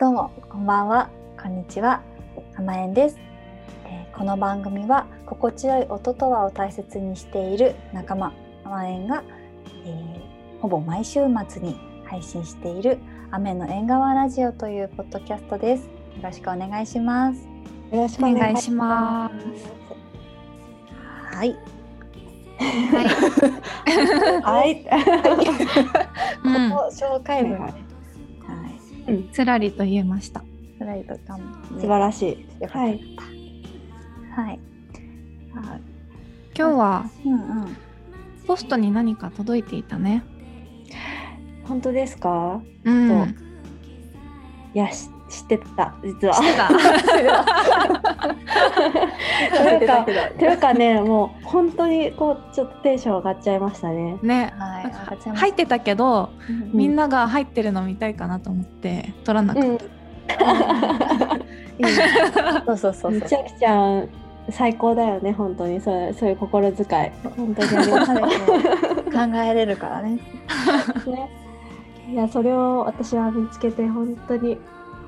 どうもこんばんは。こんにちは。甘えんです、えーこの番組は心地よい音とはを大切にしている仲間甘えんが、えーほぼ毎週末に配信している雨の縁側ラジオというポッドキャストです。よろしくお願いします。よろしくおお願いしま。ます。はい。はい。はい。うんここ紹介文ねはいはいつらりと言えました。スライドかも素晴らしい。よかったはい。はいあ今日はうんうんポストに何か届いていたね。本当ですか？うん。いやし知ってた実は。というかというかねもう本当にこうちょっとテンション上がっちゃいましたね。ね。はい入ってたけど、うんみんなが入ってるの見たいかなと思って取らなくて。うん。いいねそうそうそうそうちゃきちゃん最高だよね本当にそうそういう心遣い本当にありがたい考えれるからね。ね。いやそれを私は見つけて本当に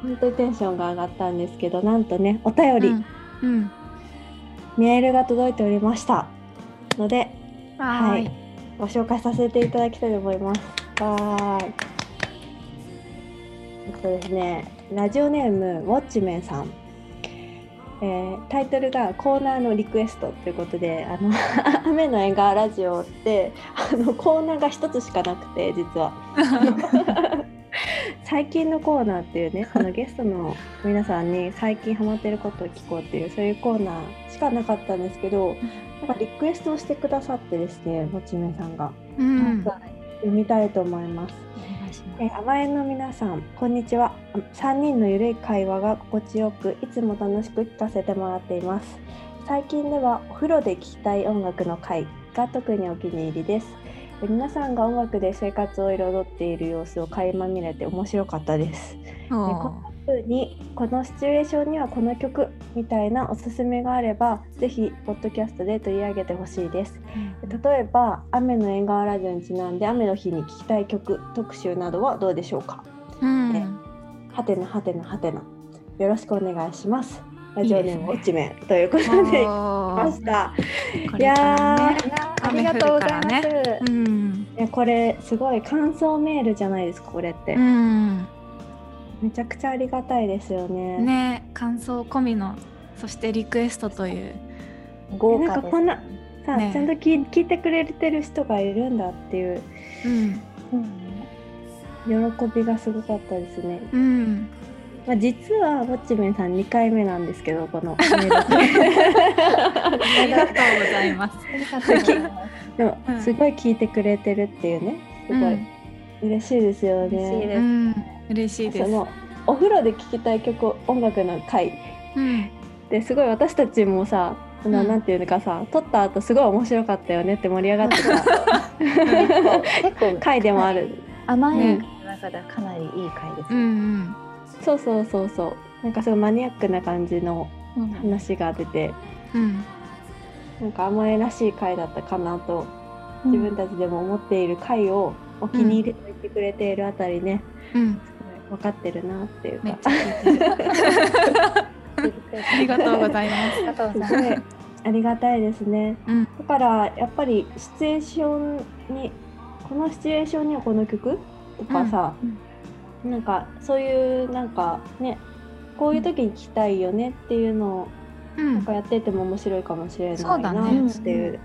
本当にテンションが上がったんですけどなんとねお便り、うん。うん。メールが届いておりましたのではーい。ご紹介させていただきたいと思います。わーい。えっとですね、ラジオネームウォッチメンさん。えータイトルがコーナーのリクエストということで、あの 雨の映画ラジオってあのコーナーが一つしかなくて実は。最近のコーナーっていうね、あのゲストの皆さんに最近ハマってることを聞こうっていうそういうコーナーしかなかったんですけど、なんかリクエストをしてくださってですね、もちめさんがうん。読みたいと思います。えー、甘えんの皆さん、こんにちは。3人のゆるい会話が心地よく、いつも楽しく聞かせてもらっています。最近ではお風呂で聴きたい音楽の回が特にお気に入りです。えー皆さんが音楽で生活を彩っている様子を垣間見れて面白かったです。おー。こふうにこのシチュエーションにはこの曲みたいなおすすめがあればぜひポッドキャストで取り上げてほしいです。例えば雨の縁側ラジオにちなんで雨の日に聴きたい曲特集などはどうでしょうか？うん。ねはてなはてなはてな。よろしくお願いします。ラジオネームいいですね。ウォッチメンということでお来まーした。こいやありがとうございます、やこれすごい感想メールじゃないですかこれって、うん。めちゃくちゃありがたいですよねね、感想込みの、そしてリクエストという。す。豪華ですなんかこんなさあ、ねちゃんと聞い聞いてくれてる人がいるんだっていううん。うん喜びがすごかったですね。うん。まあ、実はウォッチメンさん2回目なんですけどこの ありがとうございます。でもうん。すごい聞いてくれてるっていうね。すごい。うん。嬉しいですよ嬉しいね。です。うん、嬉しいです。そのお風呂で聴きたい曲音楽の回。うん、ですごい私たちもさあのうん。なんていうのかさ撮った後すごい面白かったよねって盛り上がってた。結構 回でもある。甘い。の中ではかなりいい回ですうん、う。ん、そうそうそうそう。なんかすごいマニアックな感じのうん話が出て。うん、なんか甘えらしい回だったかなと自分たちでも思っている回をお気に入りと言ってくれているあたりね、分かってるなっていうか。ありがとうございます。ありがとうすございありがたいですね。うん、だからやっぱりシチュエーションにこのシチュエーションにはこの曲？とかさ、なんかそういうなんかねこういう時に聴きたいよねっていうのをうん、なんかやってても面白いかもしれないそうだなねっていう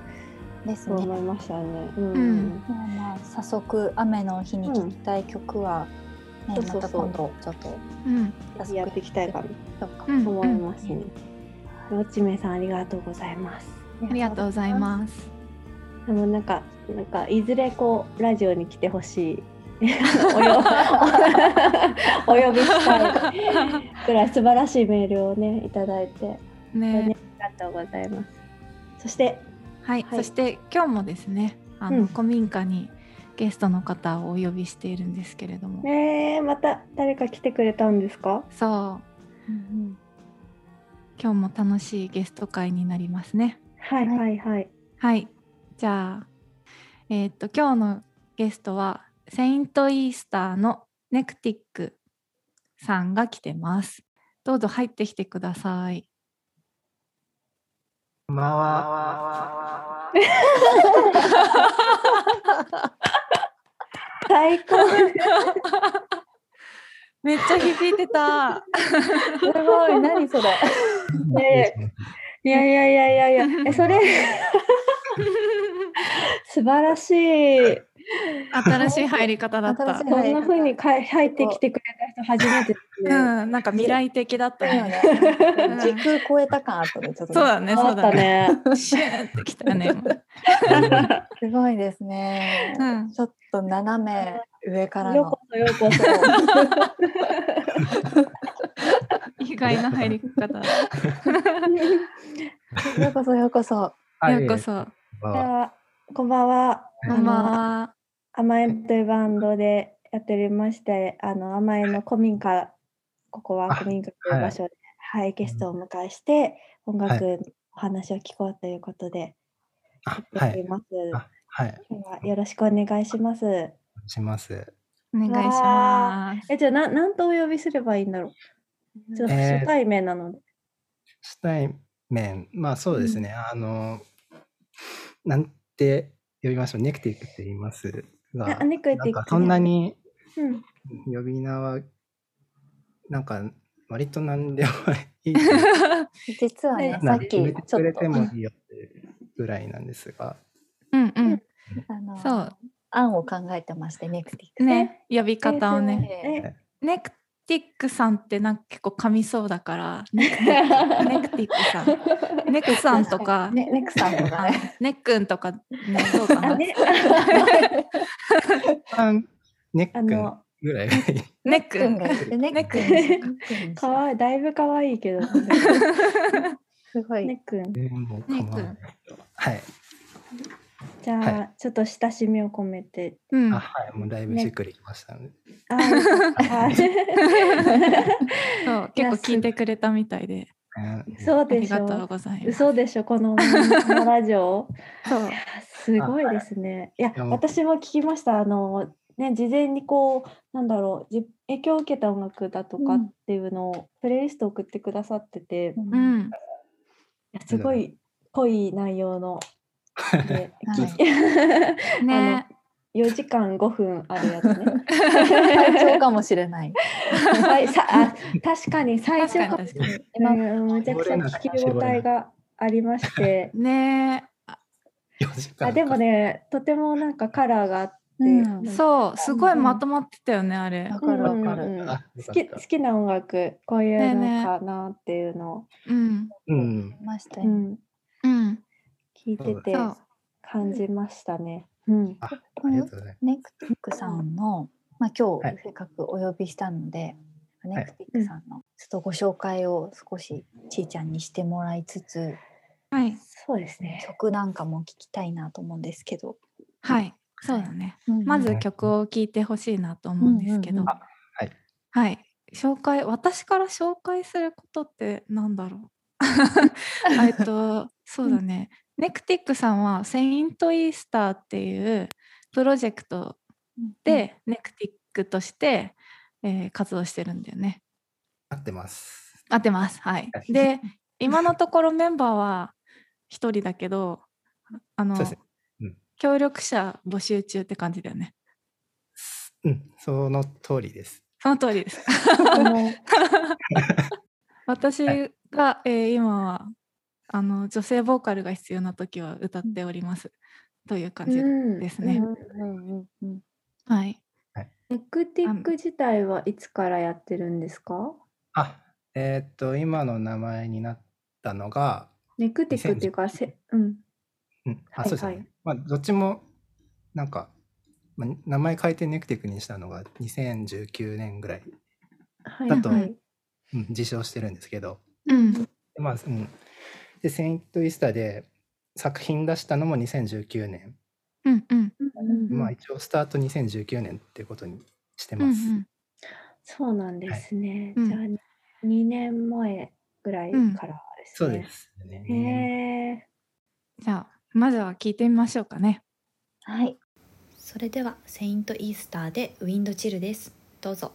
ですね。そう思いましたね。うんうんまあまあ早速雨の日に聴きたい曲は、ねまた今度ちょっとうん、やっていきたいかと思いますね。ロッチメイさんありがとうございます。ありがとうございます。でもなんかなんかいずれこうラジオに来てほしい。およ お呼びしたい ぐらい素晴らしいメールをねいただいてね、ありがとうございます。そしてはい、はいそして今日もですね、あの、うん古民家にゲストの方をお呼びしているんですけれども、ねえまた誰か来てくれたんですか？そう、うん今日も楽しいゲスト会になりますね。はいはいはい。はい、じゃあ、えーっと今日のゲストはセイントイースターのネクティックさんが来てます。どうぞ入ってきてください。こんばんは。最高。めっちゃ響いてた。すごい、何それ。ねいやいやいやいやいや、え、それ。素晴らしい。新しい入り方だったこんな風にかい入ってきてくれた人初めてうね。ん、なんか未来的だっただよね。ね。時空超えた感あったね、ちょっとね。そうだね、そうだね。ね。シューってきたよね。今 すごいですね。うん、ちょっと斜め上からのようこ。そようこそ。意外な入り方だ。ようこそようこそ。ようこそ。ではこんばんは。こんばんは。甘えんというバンドでやっておりまして、あの甘えんの古民家、ここはあ古民家という場所で、はい、ゲストをお迎えして、音楽のお話を聞こうということで、あやはい。っております。あはい。今日はよろしくお願いします。します。お願いします。え、じゃあ、ななんとお呼びすればいいんだろう？ちょっとえー初対面なので。初対面、まあそうですね。あの、なんて呼びましょう。ネクティックって言いますが、なんかそんなにうん。呼び名は、なんか割と何でもいい。実はね、ねさっき決めてちょっとくれてもいいよっていうぐらいなんですが、うんうん。あのそう案を考えてまして、ネクティック。ね、呼び方をね。えネクティックさんってなんか結構噛みそうだから、ネクティックさん。ネクさんとか、ね、ネクさんとかね。ネックンとかね、どうかな。あね、あネックンぐらいがいい。ネックンくんがいて、ネックンかわいい、だいぶかわいいけど、ね、すごい。ねくん。でも構わないけどはい。じゃあ、はちょっと親しみを込めて。うんあ、はい。もうだいぶしっくりきましたね。あはい そう結構聞いてくれたみたいで、うんそうあでしょりがとう。ございます。嘘でしょ、このこのラジオ。そうすごいですね。いや私も聞きました。あの、ね、事前にこう、なんだろう、じ影響を受けた音楽だとかうんっていうのを、プレイリスト送ってくださってて、いうん、やすごい濃い内容の。ではいきね、4時間5分あるやつね。体調かもしれない。はいさあ確かに最初確かに確かに。うんめちゃくちゃ聞き応えがありましてね4時間あでもねとてもなんかカラーがあって、うんそう、すごいまとまってたよね、あれわ。かるわかる。うんうんあ好き好きな音楽こういうのかなっていうのを、うん、うん。ましたよ。うん、うん、聞いてて感じましたね。うん、あ、ありがとうございます。ネクティックさんの、まあ、今はい日せっかくお呼びしたので、ネクティックさんのちょっとご紹介を少しちーちゃんにしてもらいつつはい、そうですね。曲なんかも聞きたいなと思うんですけど、はい、そうだね。うんうんまず曲を聴いてほしいなと思うんですけど、うんうんうんあはい。はい、紹介、私から紹介することってなんだろう？えっと、そうだね。ネクティックさんはセイントイースターっていうプロジェクトで、ネクティックとして、えー活動してるんだよね。合ってます。合ってます。はいは。いで、今のところメンバーは一人だけど、あのそうん協力者募集中って感じだよね。うん、その通りです。その通りです。私はが、えー今はあの女性ボーカルが必要な時は歌っております、という感じうんですね。はい。ネクティック自体はいつからやってるんですか？あ、えーっと、今の名前になったのが、ネクティックっていうか、せうん。うん、あ、はいそうですね。はいまあ、どっちも、なんか、まあ、名前変えてネクティックにしたのが2019年ぐらい、はいだとはい。うん、自称してるんですけど、うん。でまあ、うん。で、セイント・イースターで作品出したのも2019年。うんうん。うんまあ、一応スタート2019年っていうことにしてうんうます。ん。そうなんですね。うんじゃあ、2年前ぐらいからですね。そうですね。へえ。じゃあまずは聞いてみましょうかね。はいそれではセイントイースターでウィンドチルですどうぞ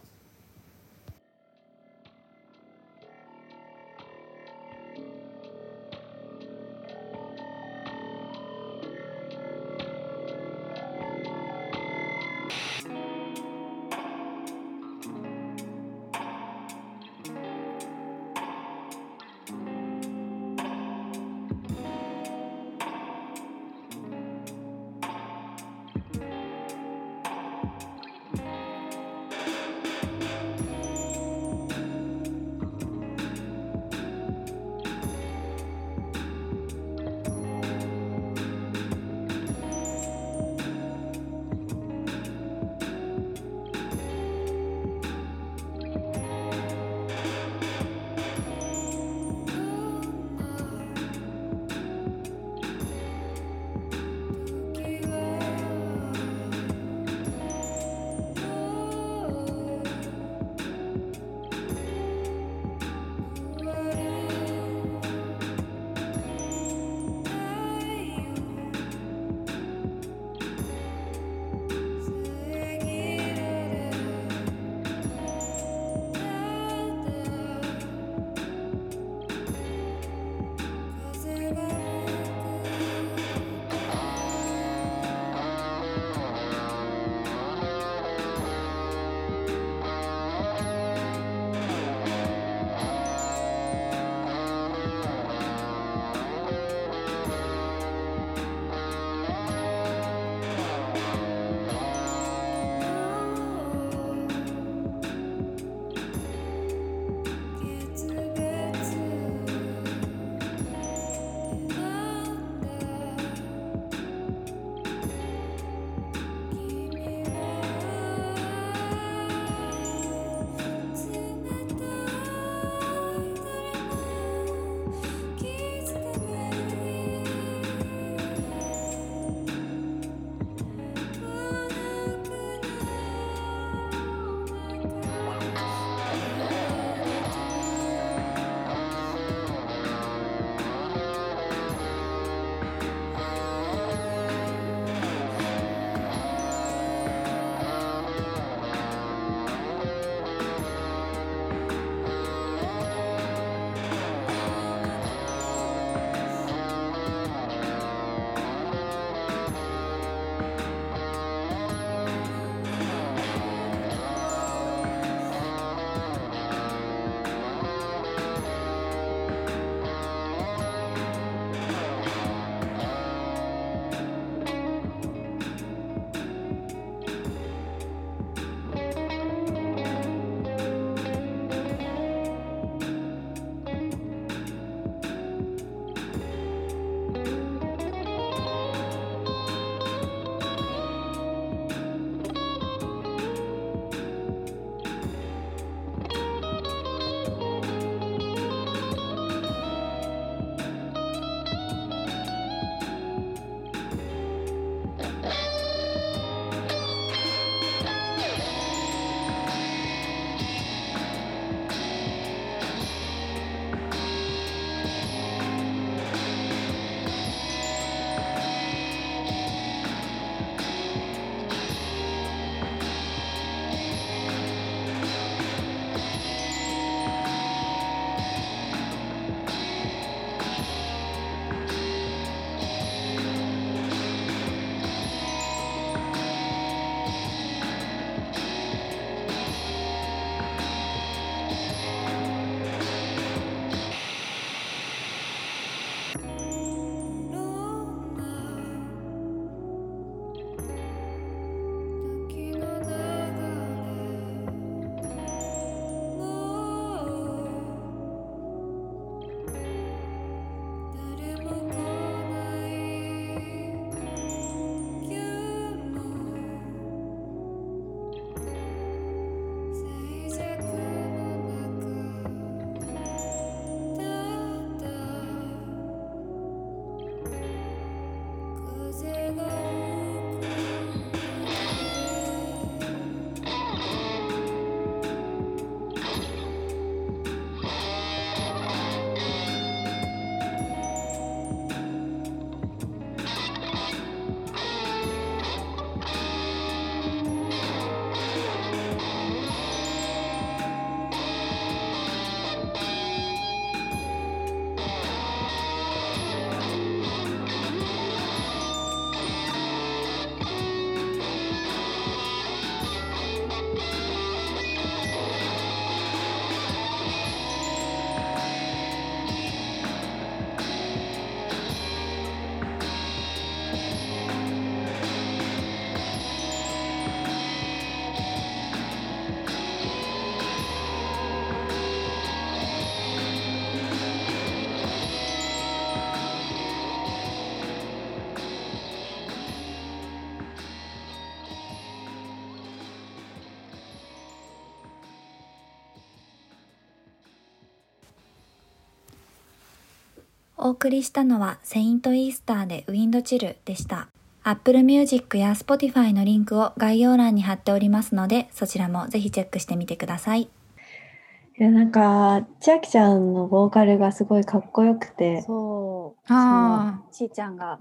お送りしたのはセイントイースターでウィンドチルでした。Apple Music や Spotify のリンクを概要欄に貼っておりますので、そちらもぜひチェックしてみてください。いやなんか千秋ちゃんのボーカルがすごいかっこよくて、そう。あちーちゃんが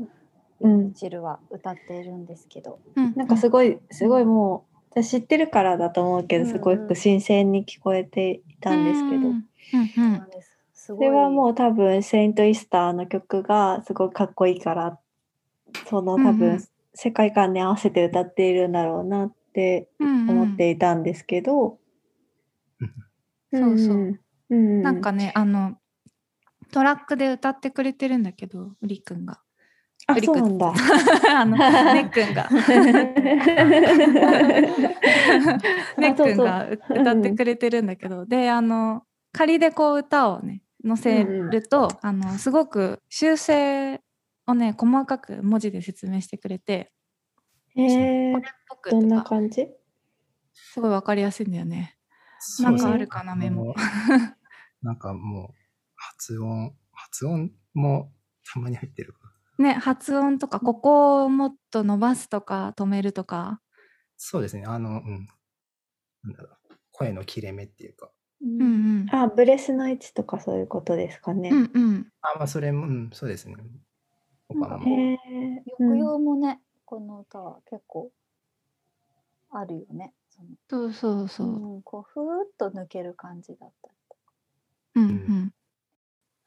うん、チルは歌っているんですけど。うんなんかすごいすごいもう私知ってるからだと思うけどすごく新鮮に聞こえていたんですけど、うんそううんなんです。すそ。れはもう多分セイント・イースターの曲がすごいかっこいいからその多うんう分ん。世界観に合わせて歌っているんだろうなってうんうん。思っていたんですけど、そうそう。うんうん。なんかねあのトラックで歌ってくれてるんだけどウリくんが。あそうなんだ。あのねっくんが。ねっくんがう歌ってくれてるんだけど、であの仮でこう歌をね載せると、あのすごく修正をね細かく文字で説明してくれてへえこれっぽくどんな感じ？すごいわかりやすいんだよね。なんかあるかなメモ。なんかもう発音、発音もたまに入ってるかね発音とかここをもっと伸ばすとか止めるとか。そうですね。あの、うん。なんだろう。声の切れ目っていうか。うんうんあブレスの位置とかそういうことですかね。うんうんあ、まあ、それも、うん、そうですね。へえ抑揚もね、この歌は結構あるよね。そうそうそう。うん、こうふーっと抜ける感じだったりとか。うんうん。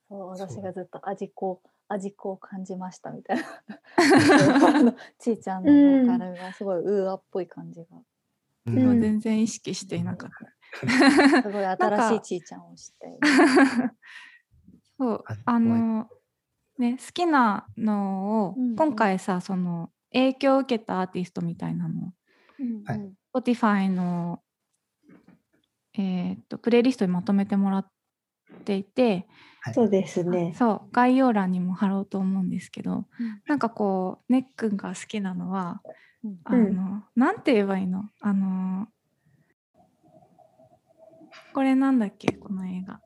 そう私がずっと味子味子を感じましたみたいな ちーちゃんのボーカルがすごいウーアっぽい感じが、うんうん全然意識していなかった。すごい新しいちーちゃんを知って そうああのね好きなのを、うんうん。今回さその影響を受けたアーティストみたいなの。うんはい。うん Spotify のえーっとプレイリストにまとめてもらっていて、そうですね。そう概要欄にも貼ろうと思うんですけどうん。なんかこうねっくんが好きなのはうん。あの、なんて言えばいいの？あのこれなんだっけ？この映画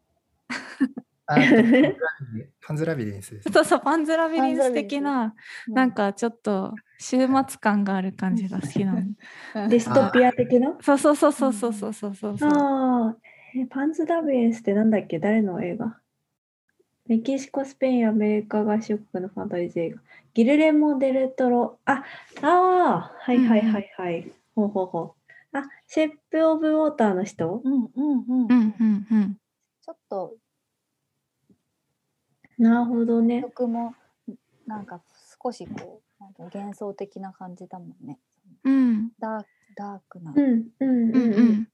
あパンズラビリ ンスですね。そうそうパンズラビリンスパンズラビリンス的ななんかちょっと週末感がある感じが好きなの。うん ディストピア的な？そうそうそうそうそうそうそうそうそう。ああ、えパンズラビリンスってなんだっけ？誰の映画？メキシコ、スペイン、アメリカ合衆国のファンタジー映画。ギルレモ・デルトロ。あ、ああ、はいはいはいはい。ほうほうほう。あ、シェップ・オブ・ウォーターの人？うんうんうん。うんうんうん。ちょっと。なるほどね。曲もなんか少しこうなんか幻想的な感じだもんね。うん。ダーダークな、うんうんううん。んううん。ん。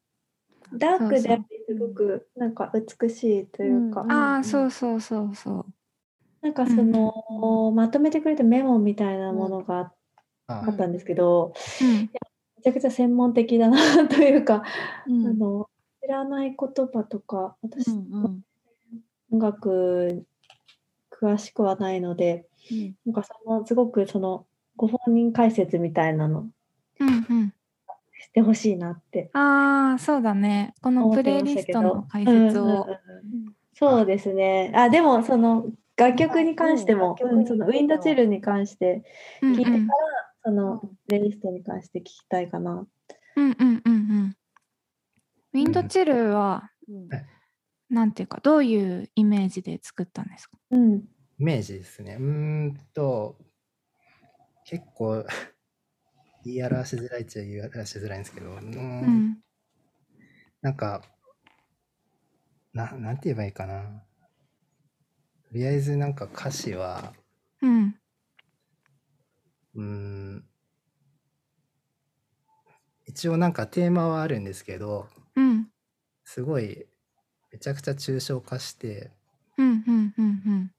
ダークでありそうそう。すごくなんか美しいというか、うんああそうそうそうそう。なんかその、まとめてくれたメモみたいなものがああったんですけど、うん。めちゃくちゃ専門的だなというか、うん。あの知らない言葉とか私、音楽詳しくはないのでうん。なんかそのすごくそのご本人解説みたいなのうんうん。してほしいなって。ああそうだね。このプレイリストの解説を。そうですね。あでもその楽曲に関しても、うんうんそのウィンドチルに関してうん聞いてから、うんそのプレイリストに関して聞きたいかな。うんうんうんうん。ウィンドチルはうんはいなんていうかどういうイメージで作ったんですか？うん、イメージですね。うーんと、結構 言い表しづらいっちゃ言い表しづらいんですけど、うんなんか、ななんて言えばいいかな。とりあえずなんか歌詞は、うんうーん、一応なんかテーマはあるんですけど、うんすごいめちゃくちゃ抽象化して、うんうんうん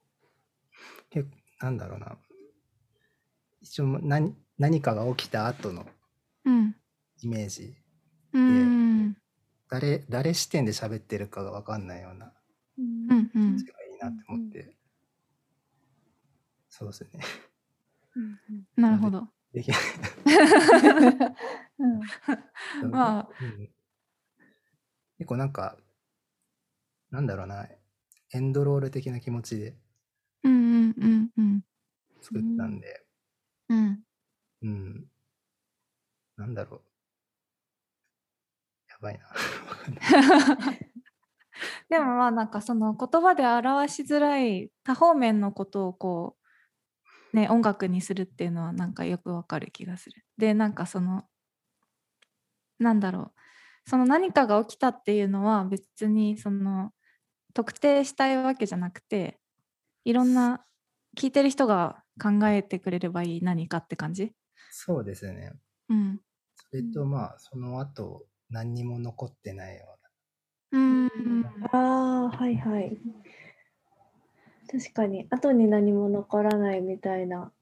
結なんだろうな。一応何何かが起きた後のうんイメージ。うんうん誰誰視点で喋ってるかが分かんないようなうんうんうん感じがいいなって思って、そうですね。うんなるほど。できない。うん。まあ。うん。結構なんか、なんだろうな、エンドロール的な気持ちで。うんうんうんうん。作ったんで、うん。うん。なんだろう。やばいな。でもまあなんかその言葉で表しづらい多方面のことをこうね音楽にするっていうのはなんかよくわかる気がする。でなんかそのなんだろうその何かが起きたっていうのは別にその特定したいわけじゃなくていろんな聞いてる人が考えてくれればいい何かって感じ？そうですね。うん。それとまあ、その後、何にも残ってないようん。ああはいはい確かに後に何も残らないみたいな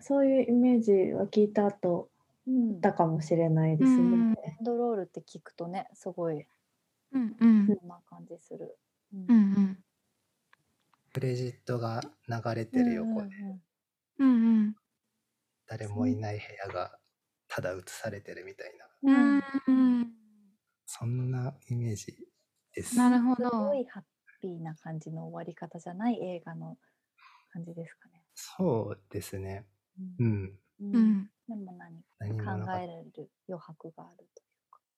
そういうイメージは聞いた後うん。だかもしれないですうん。ね。エンドロールって聞くとねすごいうんうん。そんな感じする。うん。うんうん。クレジットが流れてる横で、うんうん。誰もいない部屋がただ映されてるみたいな、うんうん。そんなイメージです。なるほすごど。いピーな感じの終わり方じゃない映画の感じですかね。そうですね。ううんん。ううんんでも何か考えられる余白があると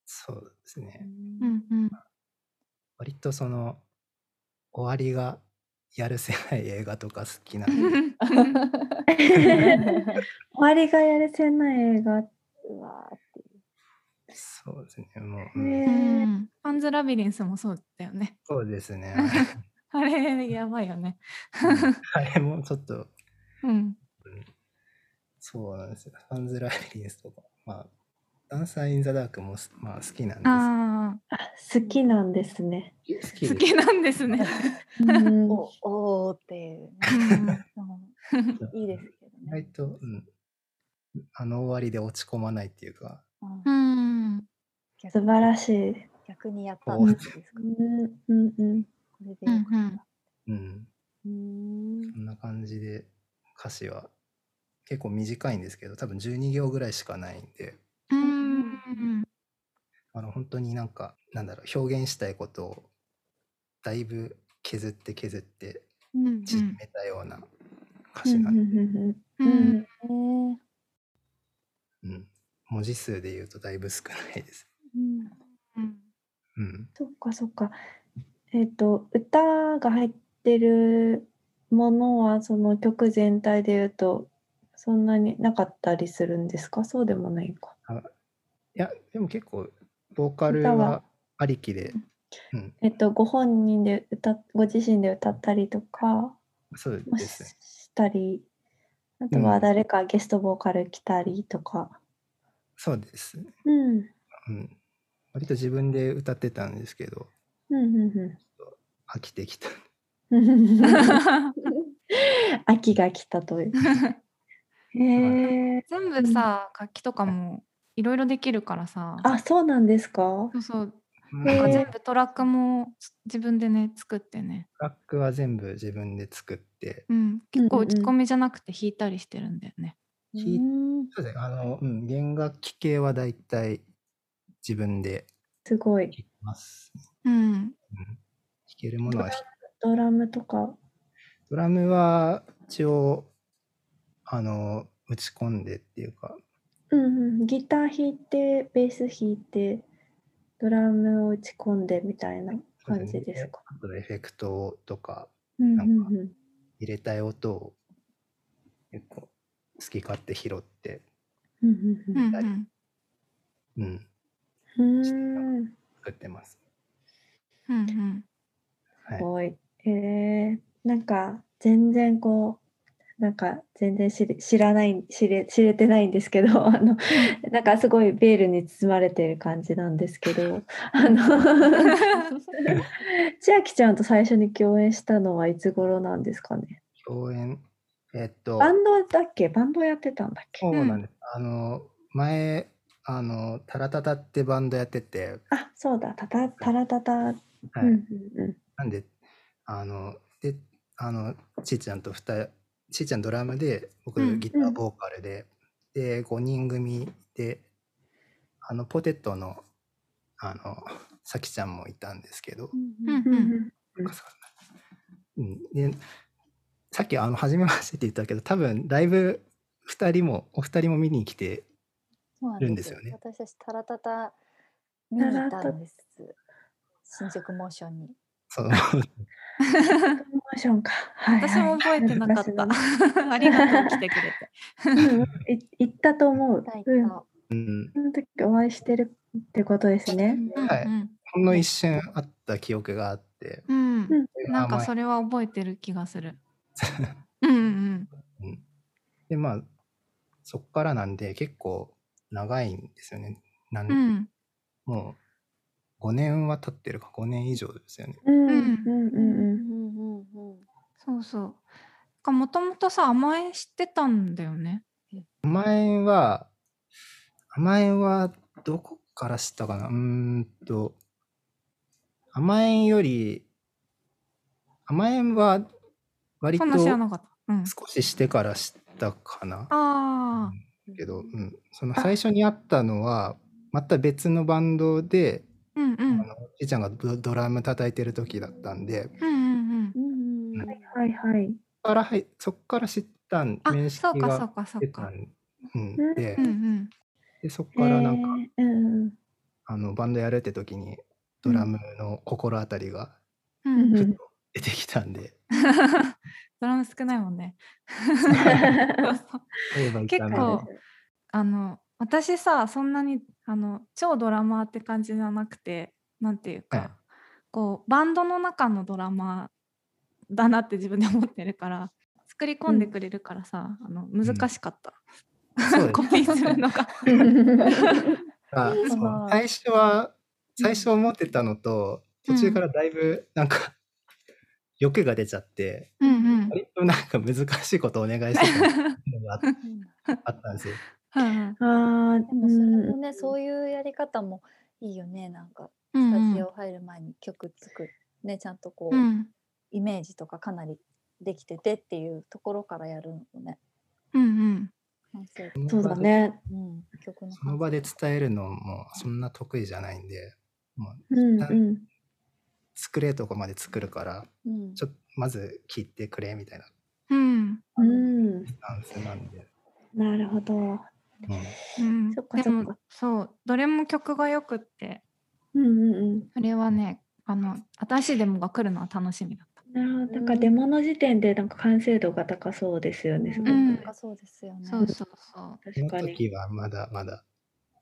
そうですね。いううんうん割とその、終わりがやるせない映画とか好きなんで、終わりがやれせない映画。うわーっていう。そうですね。もう、パンズラビリンスもそうだよね。そうですね。あれやばいよね。あれもちょっと、うん。うんそうなんですよ。ファンズライリンスとか、まあ、ダンサー・イン・ザ・ダークもす、まあ、好きなんですああ好きなんですね。好きあ、好きなんですね。うん おおーっていう、いいですけどね。意外と、うん、あの終わりで落ち込まないっていうか、うんうん。逆素晴らしい。逆にやったんですか？うんうんうん。これでよかった。うん、うーんそんな感じで歌詞は結構短いんですけど、多分12行ぐらいしかないんで、うん。あの本当になんか、なんだろう、表現したいことをだいぶ削って削ってうん。縮めたような歌詞なんで、うんううんうん、文字数で言うとだいぶ少ないです。うんうん。うん、そっかそっか。えっ、と歌が入ってるものはその曲全体で言うとそんなになかったりするんですか？そうでもないか。いや、でも結構、ボーカル歌ははありきで、うん、えっ、とご本人で歌ご自身で歌ったりとかそうですね。したりあとうんは誰かゲストボーカル来たりとか。そうですね。うんうん。割と自分で歌ってたんですけど、うんうんうん飽きてきた。秋が来たという。へえ。全部さ、楽器とかもいろいろできるからさ。あ、そうなんですか？そうそう。うんなんか全部トラックも自分でね作ってね。トラックは全部自分で作って、うん。結構打ち込みじゃなくて弾いたりしてるんだよね。そうですね。あの、うん、弦楽器系はだいたい自分ですごい。弾きます。うん。うん、弾けるものは弾ドラムとか。ドラムは一応、あの、打ち込んでっていうか、うんうん、ギター弾いて、ベース弾いて、ドラムを打ち込んでみたいな感じですか？あとエフェクトとかなんかうん入れたい音を結構好き勝手拾って、うんううんんうん。うん、うん。うーん。作ってます。うんうん。はいす。ごい。えー、なんか全然こうなんか全然知り知らない知れ知れてないんですけど あのなんかすごいベールに包まれてる感じなんですけど あの千秋ちゃんと最初に共演したのはいつ頃なんですかね？共演、えっと、バンドだっけ？バンドやってたんだっけ？そうなんです。あの、前、あの、タラタタってバンドやってて、あそうだ。たたたらたた、はい。うんうんうん。なんで、あの、で、あの、ちーちゃんと二人、ちーちゃんドラムで、僕うんギターボーカルで、で、5人組で、あの、ポテトの、あの、さきちゃんもいたんですけど、うんうんうんうん、で、さっきあの初めましてって言ったけど多分ライブ2人もお二人も見に来てるんですよね私たちタラタタ見に行ったんです。新宿モーションに。そうモーションか。はいはい私も覚えてなかっ懐た。ありがとう来てくれて。うんうんい行ったと思う。行ったうん。その時お会いしてるってことですね。はいうんほんの一瞬あった記憶があってうんうんなんかそれは覚えてる気がする。うんうんうん。でまあそっからなんで結構長いんですよね。なん、うん。もう5年は経ってるか5年以上ですよね。うん。うんうんうんうん。うんうんうんそうそう。かもともとさ甘え知ってたんだよね。甘えんは甘えんはどこから知ったかな。うーんと甘えんより甘えんは割とそんな知らなかった。うん。少ししてから知ったかなああ。けど、うん、その最初に会ったのはまた別のバンドで、うんうんあじいちゃんがドドラム叩いてる時だったんでうんうんうん。はいはい。そっからはいそっから知ったんあ面識そうかそうがかそうか。出たん、うん、でうんうん。でそっからなんか、えーうんあのバンドやるって時にドラムの心当たりがうんうんうんちょっと出てきたんで、ドラム少ないもんね。結構あの私さそんなにあの超ドラマーって感じじゃなくてなんていうか、はい。こうバンドの中のドラマーだなって自分で思ってるから作り込んでくれるからさ、あの難しかった、そうです。コピーするのが。最初は最初思ってたのと、途中からだいぶなんか欲が出ちゃってうんうん割となんか難しいことをお願いしてたのがあうんあったんですよ。うんああ、でもそれもね、そういうやり方もいいよね。なんかうんスタジオ入る前に曲作る、ね、ちゃんとこう、うんイメージとかかなりできててっていうところからやるのもね。うんうんそうだね。うん、曲のその場で伝えるのもそんな得意じゃないんで、うんうん。作れとこまで作るから、うん、ちょっとまず聞いてくれみたいなうんうん。なんで。なるほど。うんうんそっかでもそっかそうどれも曲がよくってうんうんうん。それはねあの新しいデモが来るのは楽しみだった。なるほど。なんかデモの時点でなんか完成度が高そうですよね。すごくうんねなんかそうですよね。そうそうそう。その確かに。時はまだまだ。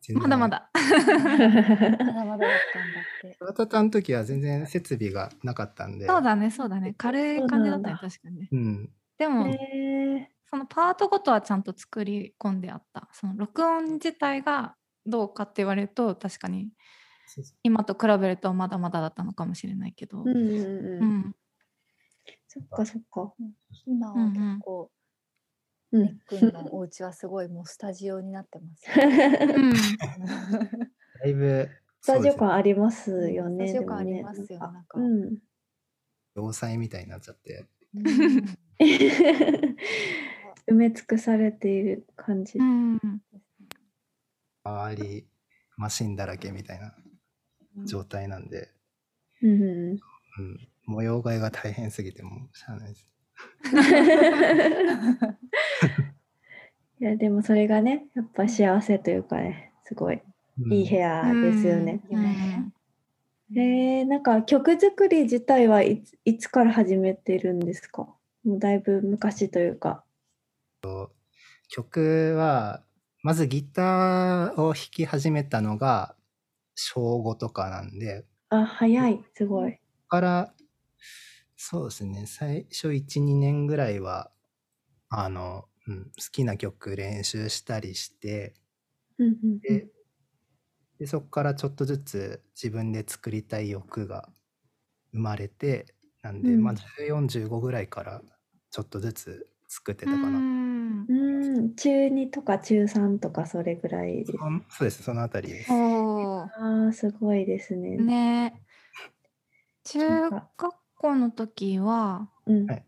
全然まだま。だ。まだまだだったんだって。ワタタの時は全然設備がなかったんで。そうだね、そうだね。軽い感じだったね、確かにね。うん。でも、へそのパートごとはちゃんと作り込んであった。その録音自体がどうかって言われると、確かに今と比べるとまだまだだったのかもしれないけど。ーうんうんううん。ん。そっかそっか。今は結構、うんねっくんのお家はすごいもうスタジオになってますよね。うん。だいぶ、スタジオそうですね感ありますよね。スタジオ感ありますよなんかうん。要塞みたいになっちゃって。う ん埋め尽くされている感じう。ん。周り、マシンだらけみたいな状態なんで、うんうんうん。模様替えが大変すぎてもうしゃあないです。いやでもそれがねやっぱ幸せというかねすごいうん。いい部屋ですよね。うん。うん。えー、なんか曲作り自体はいついつから始めてるんですか？もうだいぶ昔というか。曲は、まずギターを弾き始めたのが小5とかなんで、あ早い。すごい。から、そうですね、最初1、2年ぐらいは、あの、うん、好きな曲練習したりして、うんうんうんで、でそこからちょっとずつ自分で作りたい欲が生まれて、なんで、うんまあ14、15ぐらいからちょっとずつ作ってたかな。うんうん中2とか中3とかそれぐらいです。そそうです、そのあたりです。ああすごいですね。ね中学校の時はうん。はい。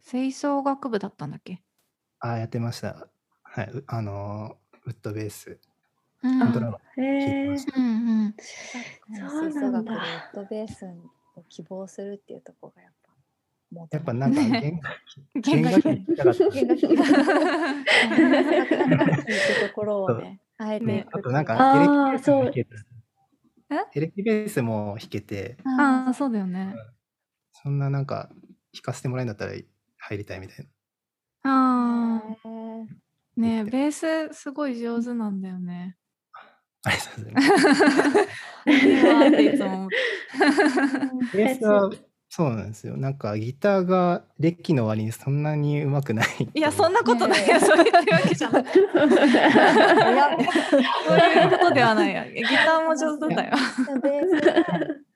吹奏楽部だったんだっけ？ああ、やってました。はい、うあのー、ウッドベース、うん。コントラバへえ弾いてましうんうん。そう吹奏楽でウッドベースを希望するっていうところがやっぱやっぱなんかね弦弦楽器。弦楽器。った弦楽器ってところをね、あえてね。あとなんかエレキベースも弾けて。エレキベースも弾けて。ああそうだよねそんななんか弾かせてもらえるんだったら入りたいみたいな。ああねベースすごい上手なんだよね。ありがとうございます。ベースはそうなんですよ。なんかギターが歴の割にそんなに上手くない。いやそんななことないよ、そう言ってるわけじゃない。そういうことではない。よギターも上手だよ。ベース。が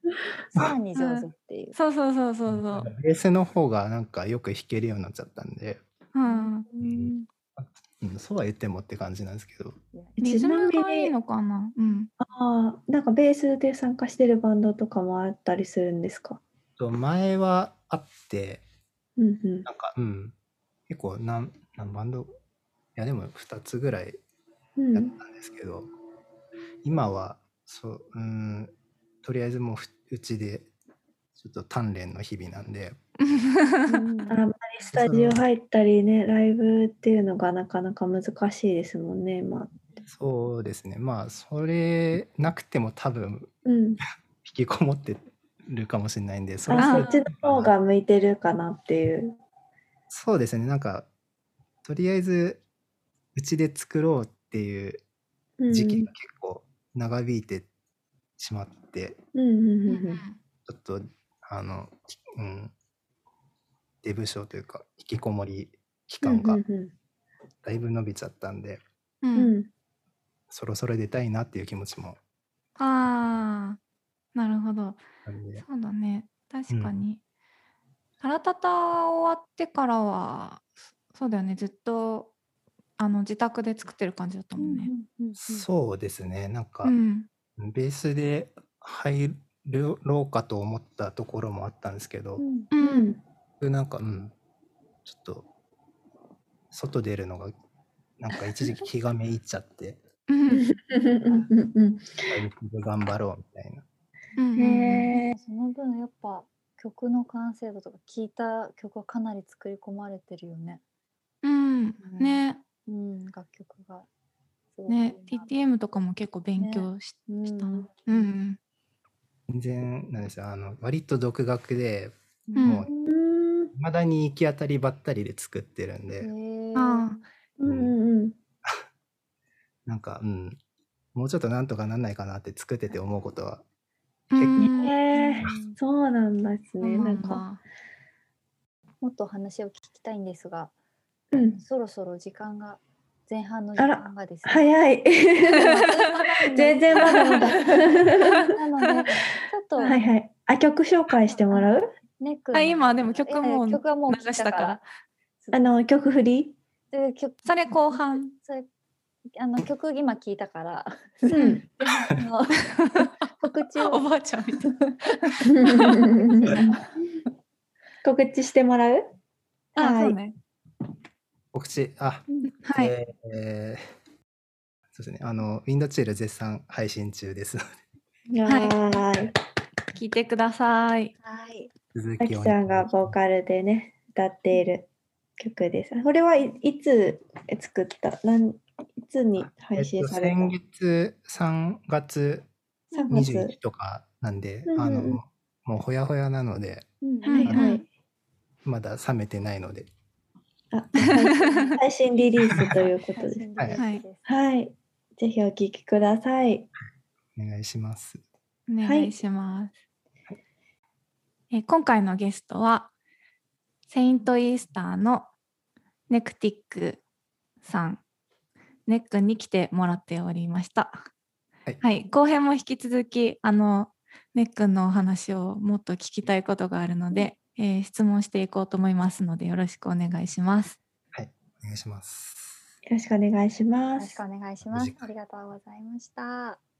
さらに上手っていう。そうそうそうそうそう。ベースの方がなんかよく弾けるようになっちゃったんで、うん。うん。うん、そうは言ってもって感じなんですけど。リズムがいいのかな？うん。ああ、なんかベースで参加してるバンドとかもあったりするんですか？と前はあって、うんうん。なんか、うん、結構何何バンド？いやでも2つぐらいうん、やったんですけど、今はそううん。とりあえずもうふうちでちょっと鍛錬の日々なんであんまりスタジオ入ったりね、ライブっていうのがなかなか難しいですもんね、まあ。そうですねまあそれなくても多分うん。引きこもってるかもしれないんでそそっちの方が向いてるかなっていう。そうですねなんかとりあえずうちで作ろうっていううん時期が結構長引いてしまって、うんうんうんうん。ちょっとあの、うん、デブ症というか引きこもり期間がうんうんだいぶ伸びちゃったんで、ううん。ん。そろそろ出たいなっていう気持ちも。ああなるほど。そうだね。確かに、タラタタ終わってからはそそうだよね。ずっとあの自宅で作ってる感じだったもんね。そうですね。なんか、うん。ベースで入ろうかと思ったところもあったんですけど、ううん。ん。なんかうん。ちょっと外出るのがなんか一時期気がめいっちゃって。うん。うんうんうん頑張ろうみたいな。その分やっぱ曲の完成度とか聴いた曲はかなり作り込まれてるよね。うん。ね。うん、楽曲が。ね。な TTM ととかも結構勉強し,、うん。したな。うん全然なんですよ。あの割と独学でうん。もううん。未だに行き当たりばったりで作ってるんで、うん。うん なんかうん。もうちょっとなんとかなんないかなって作ってて思うことは。あ、うん。へえ そうなんですね。なんか。もっと話を聞きたいんですが、うん。そろそろ時間が前半の時あら間がですね。早い。全然まだまだ。なのでちょっとはいはい。あ、曲紹介してもらう？ネックのあ今でも曲も曲はもう流したから。あの、曲振り？で曲それ後半。それあの曲今聞いたから、うん。告知を。おばあちゃんみたい。告知してもらう？あ、はいそうね告知。あ、はい、えーそうですね。あのウィンドチール絶賛配信中ですのはいはー。い。聞いてください。はい。で続あきさんがボーカルでね、歌っている曲です。これはいいつ作った？なんいつに配信された、えっと、先月3月 ?3 21月。とかなんで、うんあのもうほやほやなのでうんはいはい。まだ冷めてないのであ配信配信リリースということです。配信リリースです。はい。ぜひお聴きください。お願いします。お願いします、えー今回のゲストはセイントイースターのネクティックさん。ネックに来てもらっておりました。はい。後編も引き続きあのネックのお話をもっと聞きたいことがあるので、えー質問していこうと思いますのでよろしくお願いしますお願いしますよろしくお願いしよますろしく。お願いしますありがとうございました。